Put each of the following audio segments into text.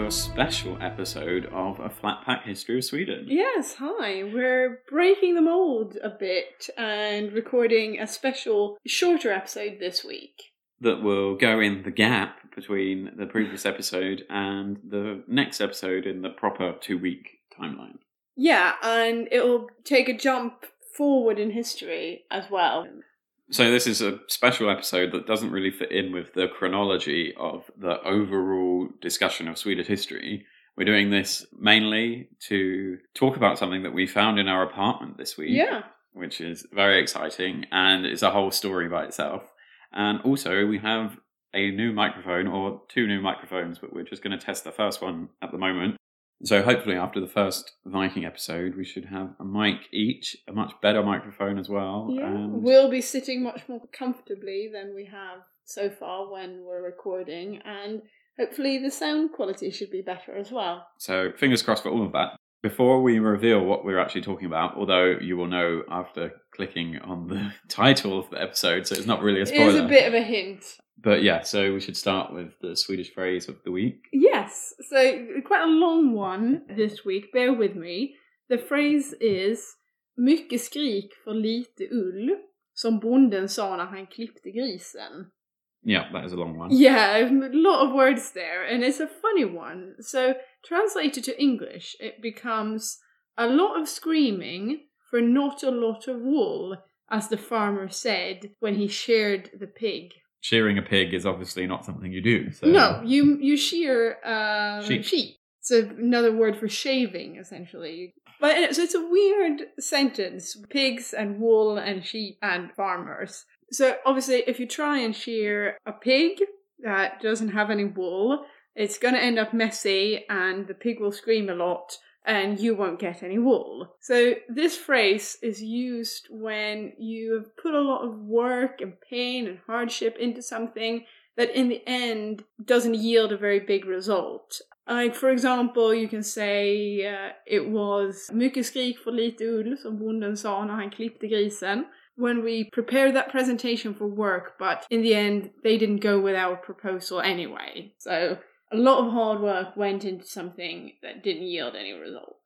to a special episode of A Flat Pack History of Sweden. Yes, hi. We're breaking the mold a bit and recording a special shorter episode this week. That will go in the gap between the previous episode and the next episode in the proper two week timeline. Yeah, and it'll take a jump forward in history as well. So, this is a special episode that doesn't really fit in with the chronology of the overall discussion of Swedish history. We're doing this mainly to talk about something that we found in our apartment this week. Yeah. Which is very exciting and is a whole story by itself. And also, we have a new microphone or two new microphones, but we're just going to test the first one at the moment. So hopefully, after the first Viking episode, we should have a mic each, a much better microphone as well. Yeah. and- We'll be sitting much more comfortably than we have so far when we're recording, and hopefully the sound quality should be better as well. So fingers crossed for all of that. Before we reveal what we're actually talking about, although you will know after clicking on the title of the episode, so it's not really a spoiler. is a bit of a hint. But yeah, so we should start with the Swedish phrase of the week. Yes, so quite a long one this week. Bear with me. The phrase is Mycket skrik för lite ull, som bonden sa när han klippte grisen. Yeah, that is a long one. Yeah, a lot of words there, and it's a funny one. So, translated to English, it becomes a lot of screaming for not a lot of wool, as the farmer said when he sheared the pig. Shearing a pig is obviously not something you do. So No, you you shear uh, Sheep. sheep. It's another word for shaving, essentially. But so it's a weird sentence: pigs and wool and sheep and farmers. So obviously, if you try and shear a pig that doesn't have any wool, it's going to end up messy, and the pig will scream a lot. And you won't get any wool. So, this phrase is used when you have put a lot of work and pain and hardship into something, that in the end doesn't yield a very big result. Like, for example, you can say uh, it was mycket skrik för lite ull, som bonden sa när han klippte grisen. When we prepared that presentation for work, but in the end, they didn't go with our proposal anyway. So, a lot of hard work went into something that didn't yield any result.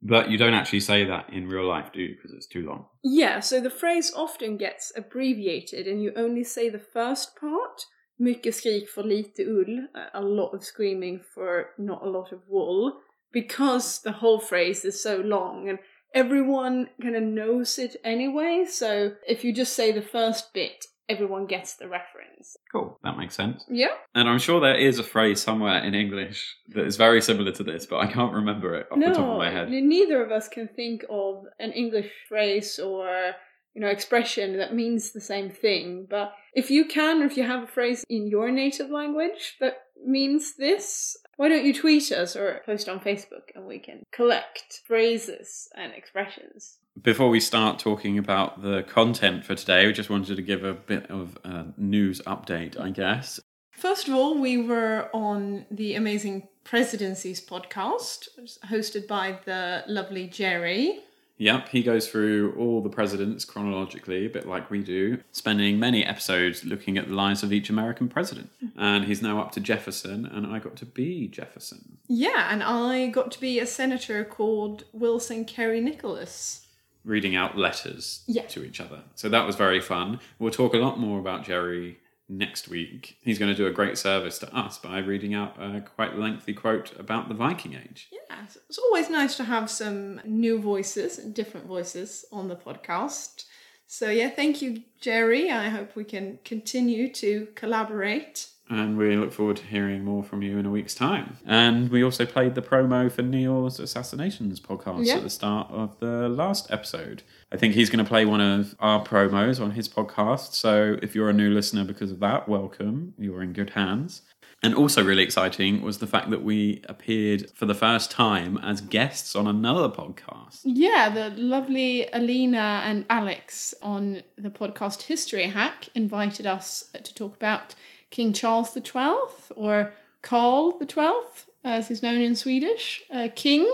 But you don't actually say that in real life, do you? Because it's too long. Yeah, so the phrase often gets abbreviated and you only say the first part. Mycket skrik för lite ull, a lot of screaming for not a lot of wool, because the whole phrase is so long and everyone kind of knows it anyway. So if you just say the first bit, everyone gets the reference. Cool. That makes sense. Yeah? And I'm sure there is a phrase somewhere in English that is very similar to this, but I can't remember it off the top of No, my head. neither of us can think of an English phrase or you know expression that means the same thing. But if you can, or if you have a phrase in your native language that means this, why don't you tweet us or post on Facebook and we can collect phrases and expressions. Before we start talking about the content for today, we just wanted to give a bit of a news update, I guess. First of all, we were on the Amazing Presidencies podcast, hosted by the lovely Jerry. Yep, he goes through all the presidents chronologically, a bit like we do, spending many episodes looking at the lives of each American president. And he's now up to Jefferson, and I got to be Jefferson. Yeah, and I got to be a senator called Wilson Cary Nicholas. reading out letters Yeah. to each other. So that was very fun. We'll talk a lot more about Jerry next week. He's going to do a great service to us by reading out a quite lengthy quote about the Viking Age. Yeah, it's always nice to have some new voices different voices on the podcast. So, yeah, thank you, Jerry. I hope we can continue to collaborate. And we look forward to hearing more from you in a week's time. And we also played the promo for Neil's Assassinations podcast Yeah. at the start of the last episode. I think he's going to play one of our promos on his podcast. So if you're a new listener because of that, welcome. You're in good hands. And also, really exciting was the fact that we appeared for the first time as guests on another podcast. Yeah, the lovely Alina and Alex on the podcast History Hack invited us to talk about King Charles XII, or Karl XII, as he's known in Swedish, uh, King.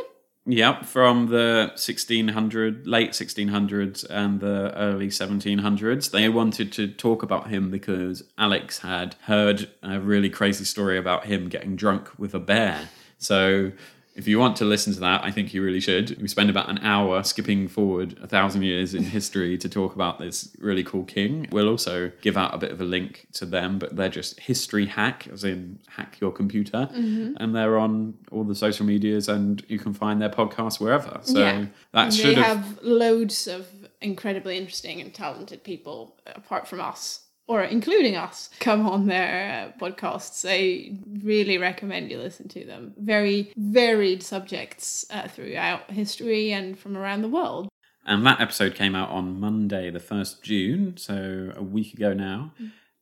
Yep, from the 1600, late 1600s and the early 1700s. They wanted to talk about him because Alex had heard a really crazy story about him getting drunk with a bear So if you want to listen to that, I think you really should. We spend about an hour skipping forward a thousand years in history to talk about this really cool king. We'll also give out a bit of a link to them, but they're just History Hack, as in hack your computer. Mm-hmm. And they're on all the social medias and you can find their podcast wherever. So Yeah. that should have loads of incredibly interesting and talented people apart from us or including us come on their uh, podcasts. I really recommend you listen to them. Very varied subjects uh, throughout history and from around the world. And that episode came out on Monday, the 1st June, so a week ago now.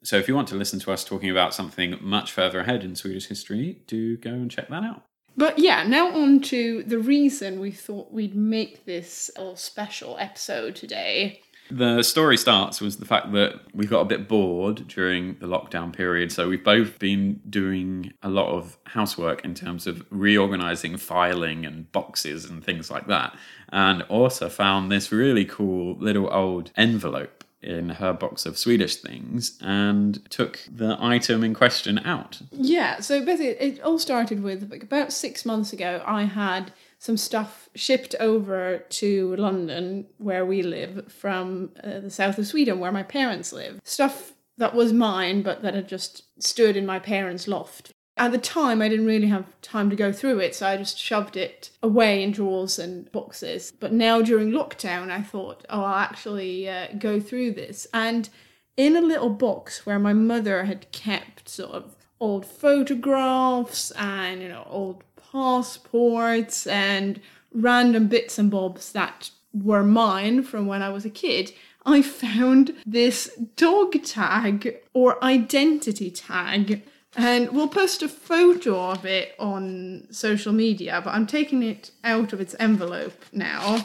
So if you want to listen to us talking about something much further ahead in Swedish history, do go and check that out. but yeah now on to the reason we thought we'd make this little special episode today The story starts was the fact that we got a bit bored during the lockdown period. So we've both been doing a lot of housework in terms of reorganizing filing and boxes and things like that. And Åsa found this really cool little old envelope in her box of Swedish things and took the item in question out. Yeah, so basically, it all started with about six months ago. I had some stuff shipped over to London, where we live, from uh, the south of Sweden, where my parents live. Stuff that was mine, but that had just stood in my parents' loft. At the time, I didn't really have time to go through it, so I just shoved it away in drawers and boxes. But now, during lockdown, I thought, oh, I'll actually uh, go through this. And in a little box where my mother had kept sort of old photographs and you know old passports and random bits and bobs that were mine from when I was a kid, I found this dog tag or identity tag. And we'll post a photo of it on social media, but I'm taking it out of its envelope now.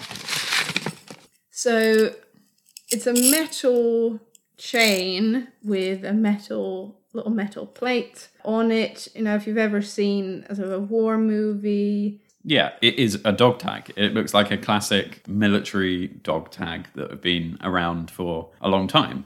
So it's a metal chain with a metal little metal plate on it. You know, if you've ever seen a sort of a war movie, Yeah, it is a dog tag. It looks like a classic military dog tag that have been around for a long time.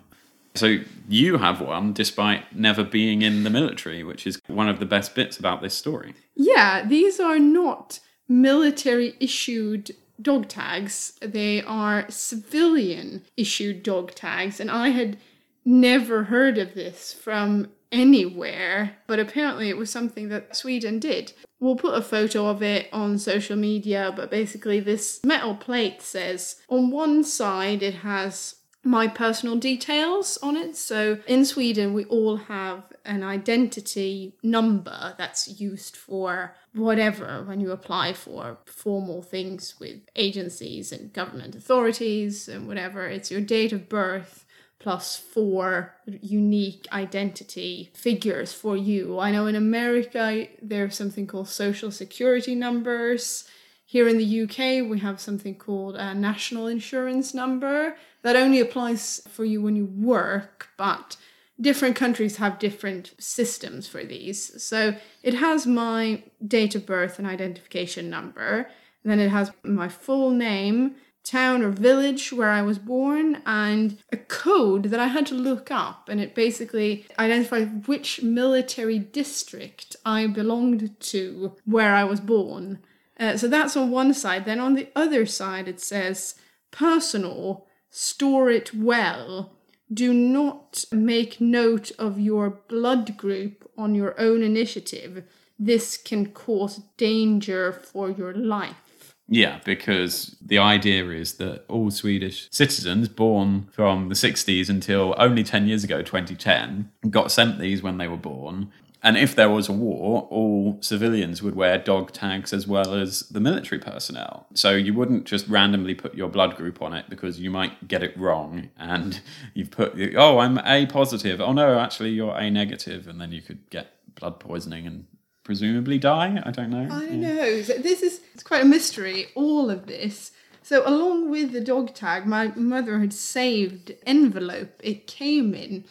So you have one despite never being in the military, which is one of the best bits about this story. yeah, these are not military issued dog tags. They are civilian issued dog tags, and I had never heard of this from anywhere, but apparently it was something that Sweden did. We'll put a photo of it on social media, but basically, this metal plate says on one side it has my personal details on it. So in Sweden, we all have an identity number that's used for whatever when you apply for formal things with agencies and government authorities and whatever. It's your date of birth plus four unique identity figures for you. I know in America there's something called social security numbers. Here in the UK, we have something called a national insurance number that only applies for you when you work, but different countries have different systems for these. So it has my date of birth and identification number, and then it has my full name, town or village where I was born, and a code that I had to look up, and it basically identified which military district I belonged to where I was born. Uh, so that's on one side. Then on the other side, it says personal, store it well. Do not make note of your blood group on your own initiative. This can cause danger for your life. Yeah, because the idea is that all Swedish citizens born from the 60s until only 10 years ago, 2010, got sent these when they were born. And if there was a war, all civilians would wear dog tags as well as the military personnel. So you wouldn't just randomly put your blood group on it because you might get it wrong and you've put, oh, I'm A positive. Oh, no, actually, you're A negative. And then you could get blood poisoning and presumably die. I don't know. I don't know. So this is it's quite a mystery, all of this. So along with the dog tag, my mother had saved envelope it came in.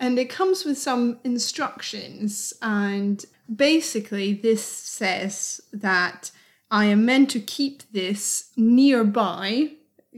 And it comes with some instructions. And basically this says that I am meant to keep this nearby,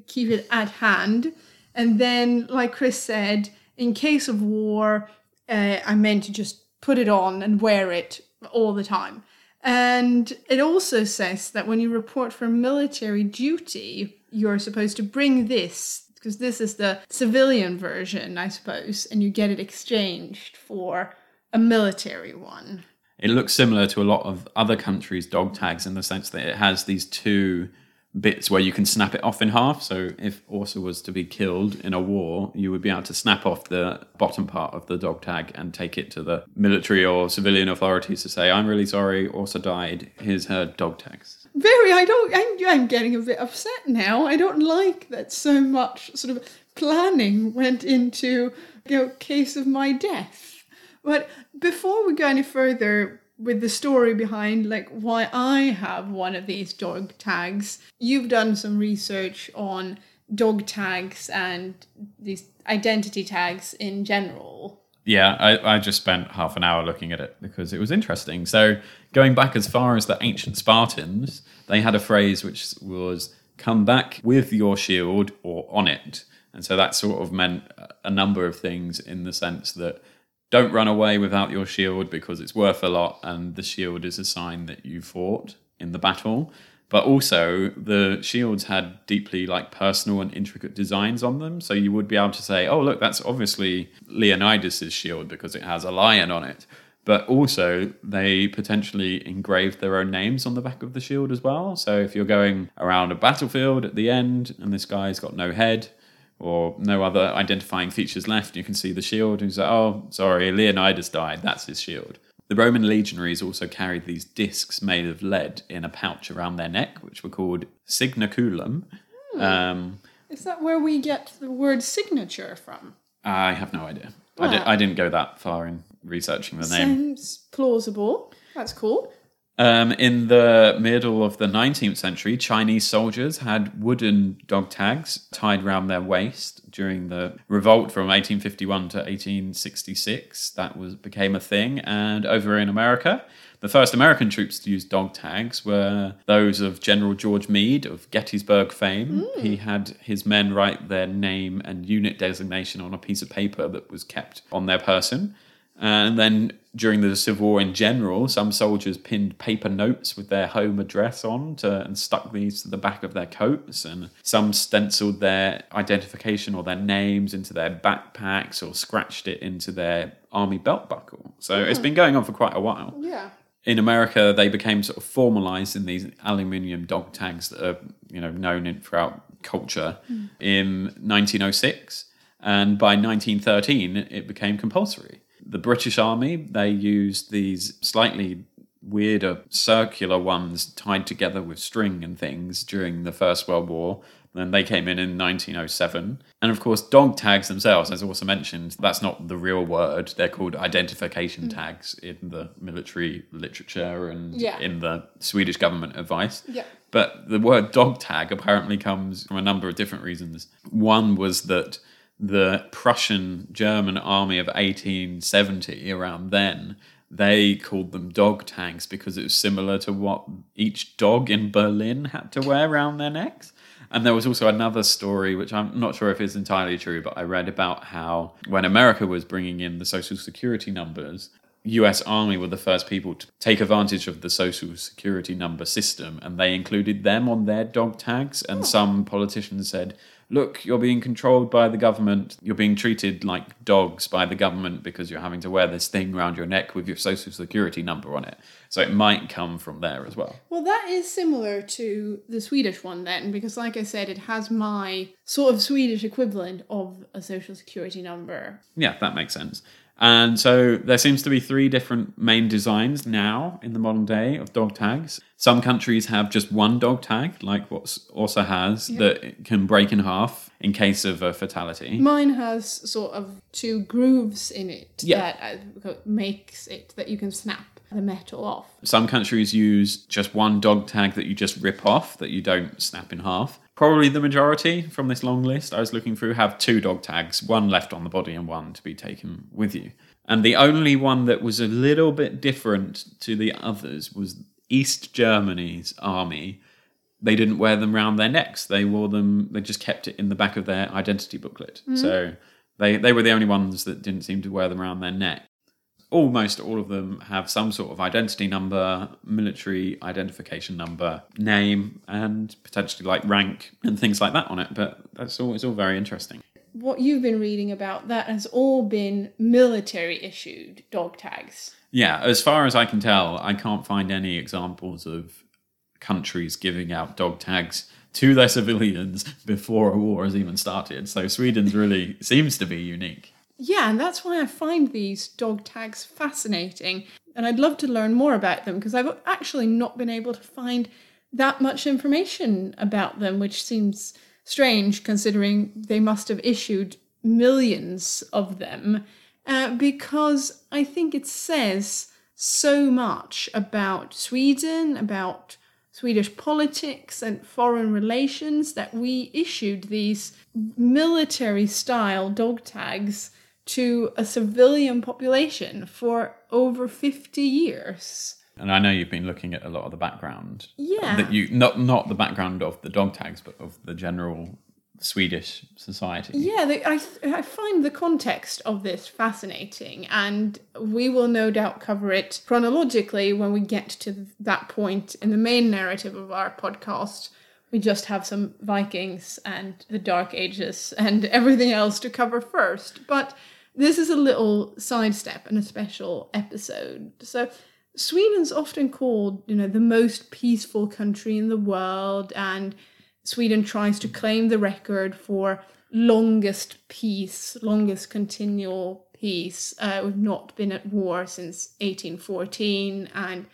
keep it at hand. And then, like Chris said, in case of war, uh, I'm meant to just put it on and wear it all the time. And it also says that when you report for military duty, you're supposed to bring this because this is the civilian version, I suppose, and you get it exchanged for a military one. It looks similar to a lot of other countries' dog tags in the sense that it has these two bits where you can snap it off in half. So if Åsa was to be killed in a war, you would be able to snap off the bottom part of the dog tag and take it to the military or civilian authorities to say, "I'm really sorry, Åsa died. Here's her dog tags." Very, I don't. I'm, I'm getting a bit upset now. I don't like that so much sort of planning went into you know case of my death. But before we go any further, with the story behind like why I have one of these dog tags. You've done some research on dog tags and these identity tags in general. Yeah, I, I just spent half an hour looking at it because it was interesting. So, going back as far as the ancient Spartans, they had a phrase which was come back with your shield or on it. And so that sort of meant a number of things in the sense that don't run away without your shield because it's worth a lot and the shield is a sign that you fought in the battle. But also the shields had deeply like personal and intricate designs on them. So you would be able to say oh look that's obviously leonidas's shield because it has a lion on it. But also they potentially engraved their own names on the back of the shield as well. So if you're going around a battlefield at the end and this guy's got no head or no other identifying features left. You can see the shield. And you say, oh, sorry, Leonidas died. That's his shield. The Roman legionaries also carried these discs made of lead in a pouch around their neck, which were called signaculum. Hmm. Um, Is that where we get the word signature from? I have no idea. I, di- I, didn't go that far in researching the name. Seems plausible. That's cool. Um, in the middle of the 19th century, Chinese soldiers had wooden dog tags tied around their waist during the revolt from 1851 to 1866. That was became a thing. And over in America, the first American troops to use dog tags were those of General George Meade of Gettysburg fame. Mm. He had his men write their name and unit designation on a piece of paper that was kept on their person. And then during the Civil War in general, some soldiers pinned paper notes with their home address on to, and stuck these to the back of their coats, and some stenciled their identification or their names into their backpacks or scratched it into their army belt buckle. So it's been going on for quite a while. Yeah. In America, they became sort of formalized in these aluminium dog tags that are, you know, known in, throughout culture mm. in 1906, and by 1913, it became compulsory the British Army, they used these slightly weirder circular ones tied together with string and things during the First World War. Then they came in in 1907. And of course, dog tags themselves, as also mentioned, that's not the real word. They're called identification mm. tags in the military literature and yeah. in the Swedish government advice. Yeah. But the word dog tag apparently comes from a number of different reasons. One was that the Prussian German army of 1870, around then, they called them dog tags because it was similar to what each dog in Berlin had to wear around their necks. And there was also another story, which I'm not sure if it's entirely true, but I read about how when America was bringing in the social security numbers, US Army were the first people to take advantage of the social security number system, and they included them on their dog tags. And oh. some politicians said, look, you're being controlled by the government. You're being treated like dogs by the government because you're having to wear this thing around your neck with your social security number on it. So it might come from there as well. Well, that is similar to the Swedish one then, because like I said, it has my sort of Swedish equivalent of a social security number. Yeah, that makes sense. And so there seems to be three different main designs now in the modern day of dog tags. Some countries have just one dog tag, like what Åsa has, yeah. that can break in half in case of a fatality. Mine has sort of two grooves in it yeah. that uh, makes it that you can snap the metal off. Some countries use just one dog tag that you just rip off, that you don't snap in half. Probably the majority from this long list I was looking through have two dog tags, one left on the body and one to be taken with you. And the only one that was a little bit different to the others was East Germany's army. They didn't wear them round their necks. They wore them, they just kept it in the back of their identity booklet. Mm-hmm. So they, they were the only ones that didn't seem to wear them around their neck. Almost all of them have some sort of identity number, military identification number, name, and potentially like rank and things like that on it. But that's all, it's all very interesting. What you've been reading about, that has all been military issued dog tags. Yeah, as far as I can tell, I can't find any examples of countries giving out dog tags to their civilians before a war has even started. So Sweden's really seems to be unique. Yeah, and that's why I find these dog tags fascinating. And I'd love to learn more about them because I've actually not been able to find that much information about them, which seems strange considering they must have issued millions of them. Uh, because I think it says so much about Sweden, about Swedish politics and foreign relations that we issued these military style dog tags to a civilian population for over 50 years. And I know you've been looking at a lot of the background. Yeah. That you not not the background of the dog tags, but of the general Swedish society. Yeah, they, I, I find the context of this fascinating, and we will no doubt cover it chronologically when we get to that point in the main narrative of our podcast. We just have some Vikings and the Dark Ages and everything else to cover first. But this is a little sidestep and a special episode. So, Sweden's often called, you know, the most peaceful country in the world, and Sweden tries to claim the record for longest peace, longest continual peace. Uh, we've not been at war since 1814, and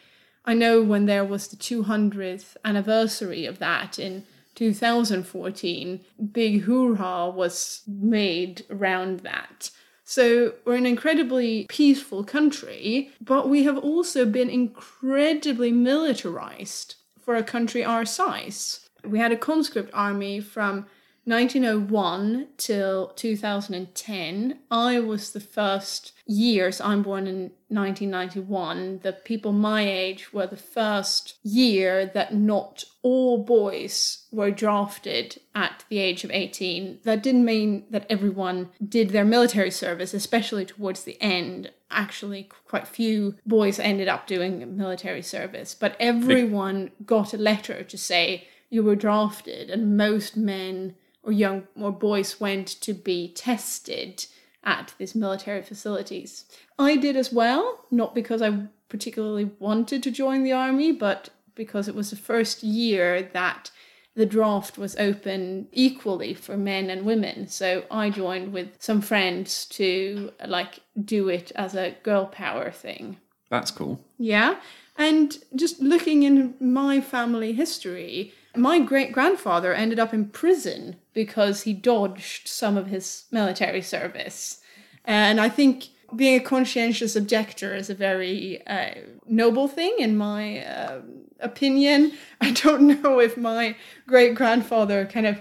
I know when there was the 200th anniversary of that in 2014, big hoorah was made around that. So we're an incredibly peaceful country, but we have also been incredibly militarized for a country our size. We had a conscript army from 1901 till 2010. I was the first years, I'm born in 1991. The people my age were the first year that not all boys were drafted at the age of 18. That didn't mean that everyone did their military service, especially towards the end. Actually, quite few boys ended up doing military service, but everyone got a letter to say you were drafted, and most men or young or boys went to be tested at these military facilities. I did as well, not because I particularly wanted to join the army, but because it was the first year that the draft was open equally for men and women. So I joined with some friends to like do it as a girl power thing. That's cool. Yeah. And just looking in my family history, my great grandfather ended up in prison because he dodged some of his military service. And I think being a conscientious objector is a very uh, noble thing, in my uh, opinion. I don't know if my great grandfather kind of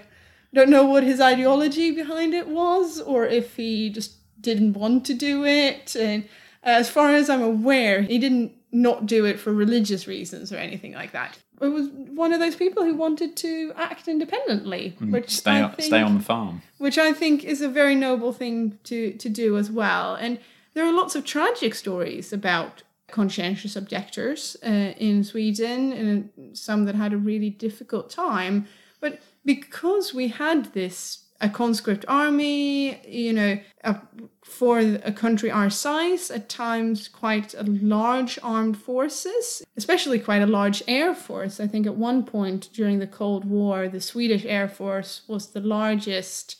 don't know what his ideology behind it was, or if he just didn't want to do it. And as far as I'm aware, he didn't not do it for religious reasons or anything like that was one of those people who wanted to act independently, which stay on, think, stay on the farm. which I think is a very noble thing to to do as well. And there are lots of tragic stories about conscientious objectors uh, in Sweden, and some that had a really difficult time. But because we had this a conscript army, you know, a, for a country our size, at times quite a large armed forces, especially quite a large air force. I think at one point during the Cold War, the Swedish Air Force was the largest,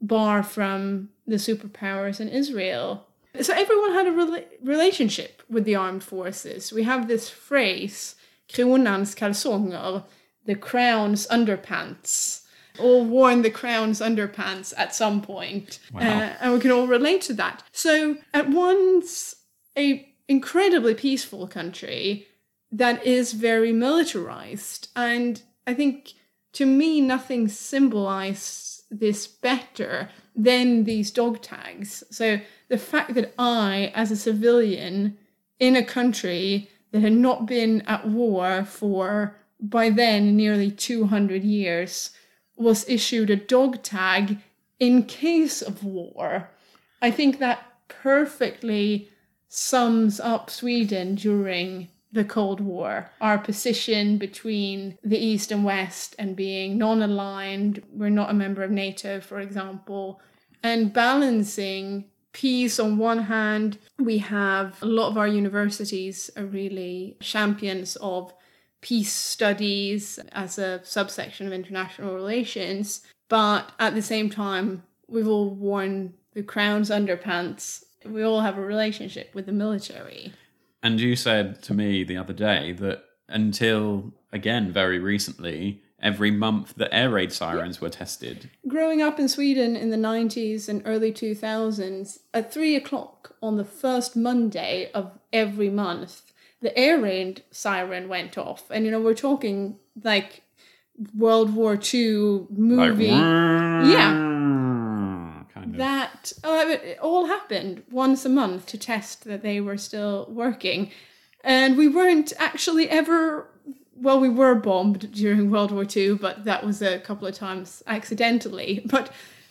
bar from the superpowers in Israel. So everyone had a rela- relationship with the armed forces. We have this phrase, kronans kalsonger, the crown's underpants all worn the crown's underpants at some point. Wow. Uh, and we can all relate to that. So at once a incredibly peaceful country that is very militarized. And I think to me nothing symbolizes this better than these dog tags. So the fact that I, as a civilian in a country that had not been at war for by then nearly 200 years was issued a dog tag in case of war. I think that perfectly sums up Sweden during the Cold War, our position between the East and West, and being non aligned. We're not a member of NATO, for example, and balancing peace on one hand. We have a lot of our universities are really champions of peace studies as a subsection of international relations, but at the same time, we've all worn the crown's underpants. We all have a relationship with the military. And you said to me the other day that until, again, very recently, every month the air raid sirens were tested. Growing up in Sweden in the 90s and early 2000s, at three o'clock on the first Monday of every month, the air raid siren went off. And, you know, we're talking like World War II movie. Like, Yeah. Kind of. that oh, it all happened once a month to test that they were still working and we weren't actually ever well we were bombed during world war ii but that was a couple of times accidentally but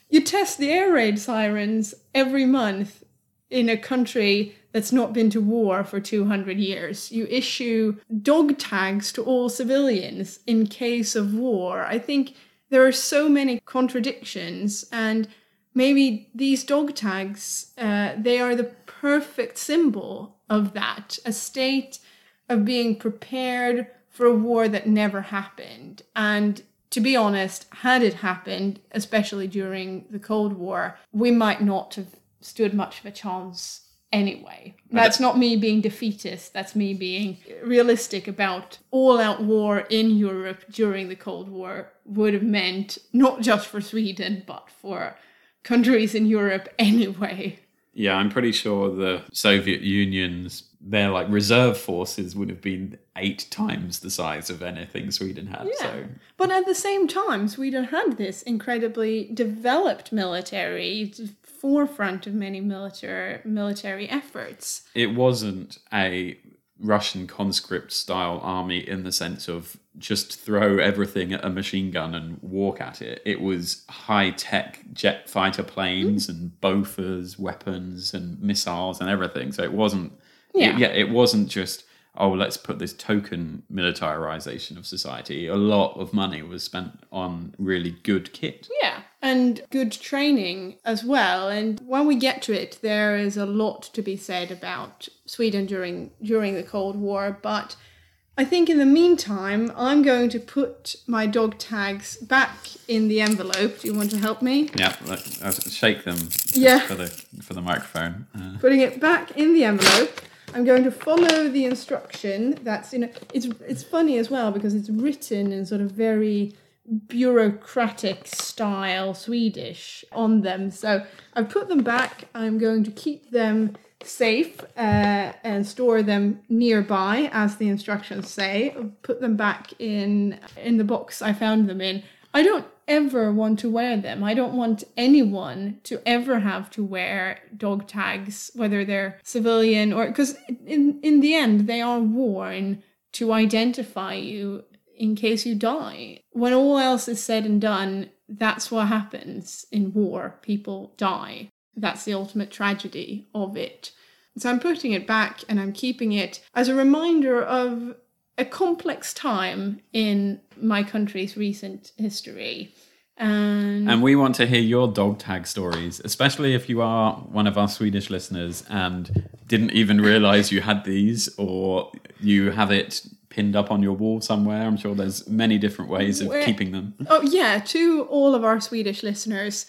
you test the air raid sirens every month in a country that's not been to war for 200 years. You issue dog tags to all civilians in case of war. I think there are so many contradictions, and maybe these dog tags, uh, they are the perfect symbol of that. A state of being prepared for a war that never happened. And to be honest, had it happened, especially during the Cold War, we might not have stood much of a chance anyway. That's not me being defeatist, that's me being realistic about all out war in Europe during the Cold War would have meant not just for Sweden, but for countries in Europe anyway. Yeah, I'm pretty sure the Soviet Union's their like reserve forces would have been eight times the size of anything Sweden had. So But at the same time, Sweden had this incredibly developed military, forefront of many military military efforts. it wasn't a Russian conscript style army in the sense of just throw everything at a machine gun and walk at it. It was high tech jet fighter planes hmm. and Bofors weapons and missiles and everything. So it wasn't Yeah. yeah, it wasn't just oh let's put this token militarization of society. A lot of money was spent on really good kit. Yeah, and good training as well. And when we get to it, there is a lot to be said about Sweden during during the Cold War. But I think in the meantime, I'm going to put my dog tags back in the envelope. Do you want to help me? Yeah, I'll shake them Yeah. for the for the microphone. Uh, Putting it back in the envelope. I'm going to follow the instruction. That's in. A, it's it's funny as well because it's written in sort of very bureaucratic style Swedish on them. So I've put them back. I'm going to keep them safe uh, and store them nearby, as the instructions say. Put them back in in the box I found them in. I don't ever want to wear them. I don't want anyone to ever have to wear dog tags, whether they're civilian or because in in the end they are worn to identify you in case you die. When all else is said and done, that's what happens in war. People die. That's the ultimate tragedy of it. So I'm putting it back and I'm keeping it as a reminder of a complex time in my country's recent history. And, And we want to hear your dog tag stories, especially if you are one of our Swedish listeners and didn't even realize you had these or you have it pinned up on your wall somewhere. I'm sure there's many different ways of keeping them. oh, yeah, to all of our Swedish listeners,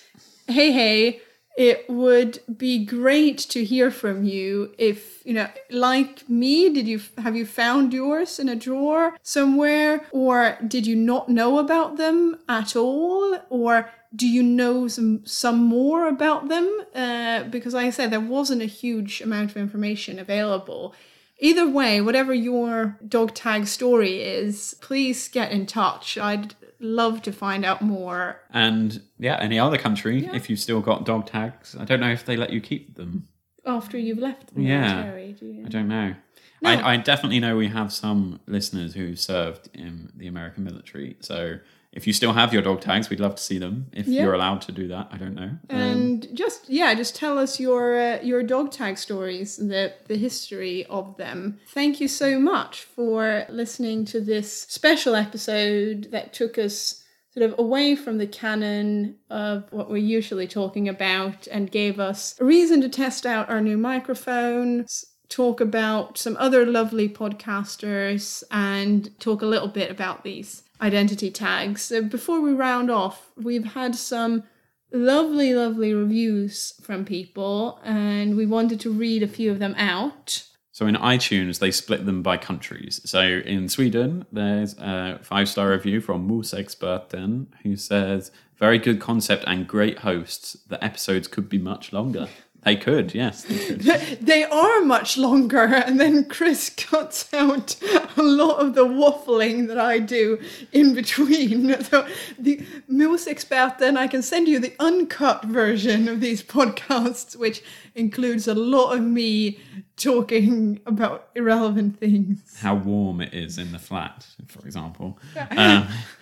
hey, hey, it would be great to hear from you if you know like me did you have you found yours in a drawer somewhere? Or did you not know about them at all? Or do you know some some more about them? Uh, because like i said there wasn't a huge amount of information available. Either way whatever your dog tag story is please get in touch. I'd love to find out more And yeah, any other country, if you've still got dog tags, I don't know if they let you keep them. after you've left the Yeah. do you? I don't know. No. I, I definitely know we have some listeners who served in the American military. So if you still have your dog tags, we'd love to see them. If Yeah. you're allowed to do that, I don't know. Um, And just yeah, just tell us your uh, your dog tag stories, the the history of them. Thank you so much for listening to this special episode that took us sort of away from the canon of what we're usually talking about and gave us a reason to test out our new microphone. Talk about some other lovely podcasters and talk a little bit about these identity tags. So before we round off, we've had some lovely, lovely reviews from people, and we wanted to read a few of them out. So in iTunes, they split them by countries. So in Sweden, there's a five star review from Musexperten who says, Very good concept and great hosts. The episodes could be much longer. They could, yes. They could. They are much longer, and then Chris cuts out a lot of the waffling that I do in between. So the Musexperten, I can send you the uncut version of these podcasts, which includes a lot of me talking about irrelevant things. How warm it is in the flat, for example. Um,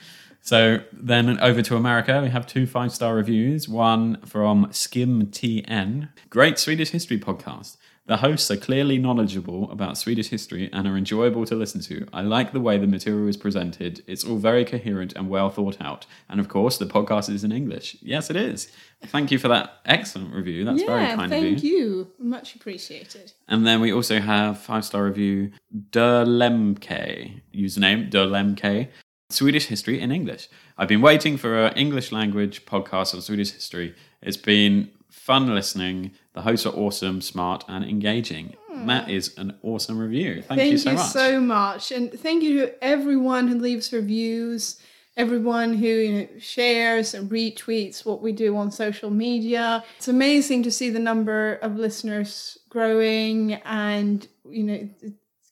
so then over to America, we have two five star reviews. One from Skim TN. Great Swedish history podcast. The hosts are clearly knowledgeable about Swedish history and are enjoyable to listen to. I like the way the material is presented. It's all very coherent and well thought out. And of course, the podcast is in English. Yes, it is. Thank you for that excellent review. That's very kind of you. Thank you. Much appreciated. And then we also have five star review Derlemke username Derlemke Swedish history in English. I've been waiting for an English language podcast on Swedish history. It's been fun listening. The hosts are awesome, smart, and engaging. That hmm. is an awesome review. Thank, Thank you so much. Thank you so much. And thank you to everyone who leaves reviews, everyone who you know, shares and retweets what we do on social media. It's amazing to see the number of listeners growing and, you know,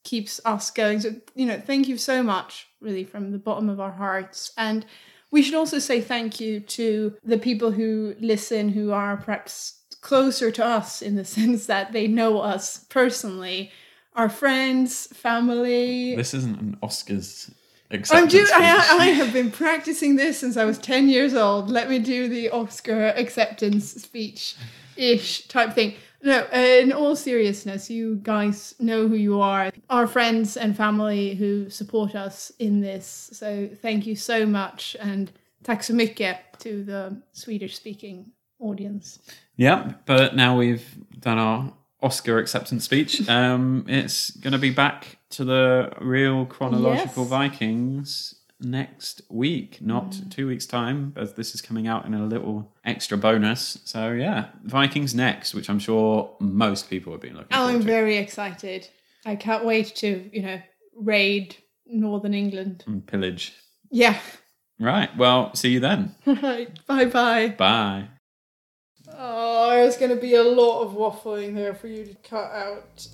keeps us going. So, you know, thank you so much, really, from the bottom of our hearts. And we should also say thank you to the people who listen who are perhaps closer to us in the sense that they know us personally our friends family This isn't an Oscars I'm acceptance do-. I, I have been practicing this since I was 10 years old. Let me do the Oscar acceptance speech ish type thing. No, uh, in all seriousness, you guys know who you are. Our friends and family who support us in this. So thank you so much. And tack så mycket to the Swedish speaking audience. Yeah, but now we've done our Oscar acceptance speech. Um, it's going to be back to the real chronological Yes. Vikings next week, not mm. two weeks' time, as this is coming out in a little extra bonus. So yeah, Vikings next, which I'm sure most people have been looking oh, I'm forward to. very excited. I can't wait to, you know, raid Northern England. And pillage. Yeah. Right. Well, see you then. Right. Bye bye. Bye. Oh, there's going to be a lot of waffling there for you to cut out.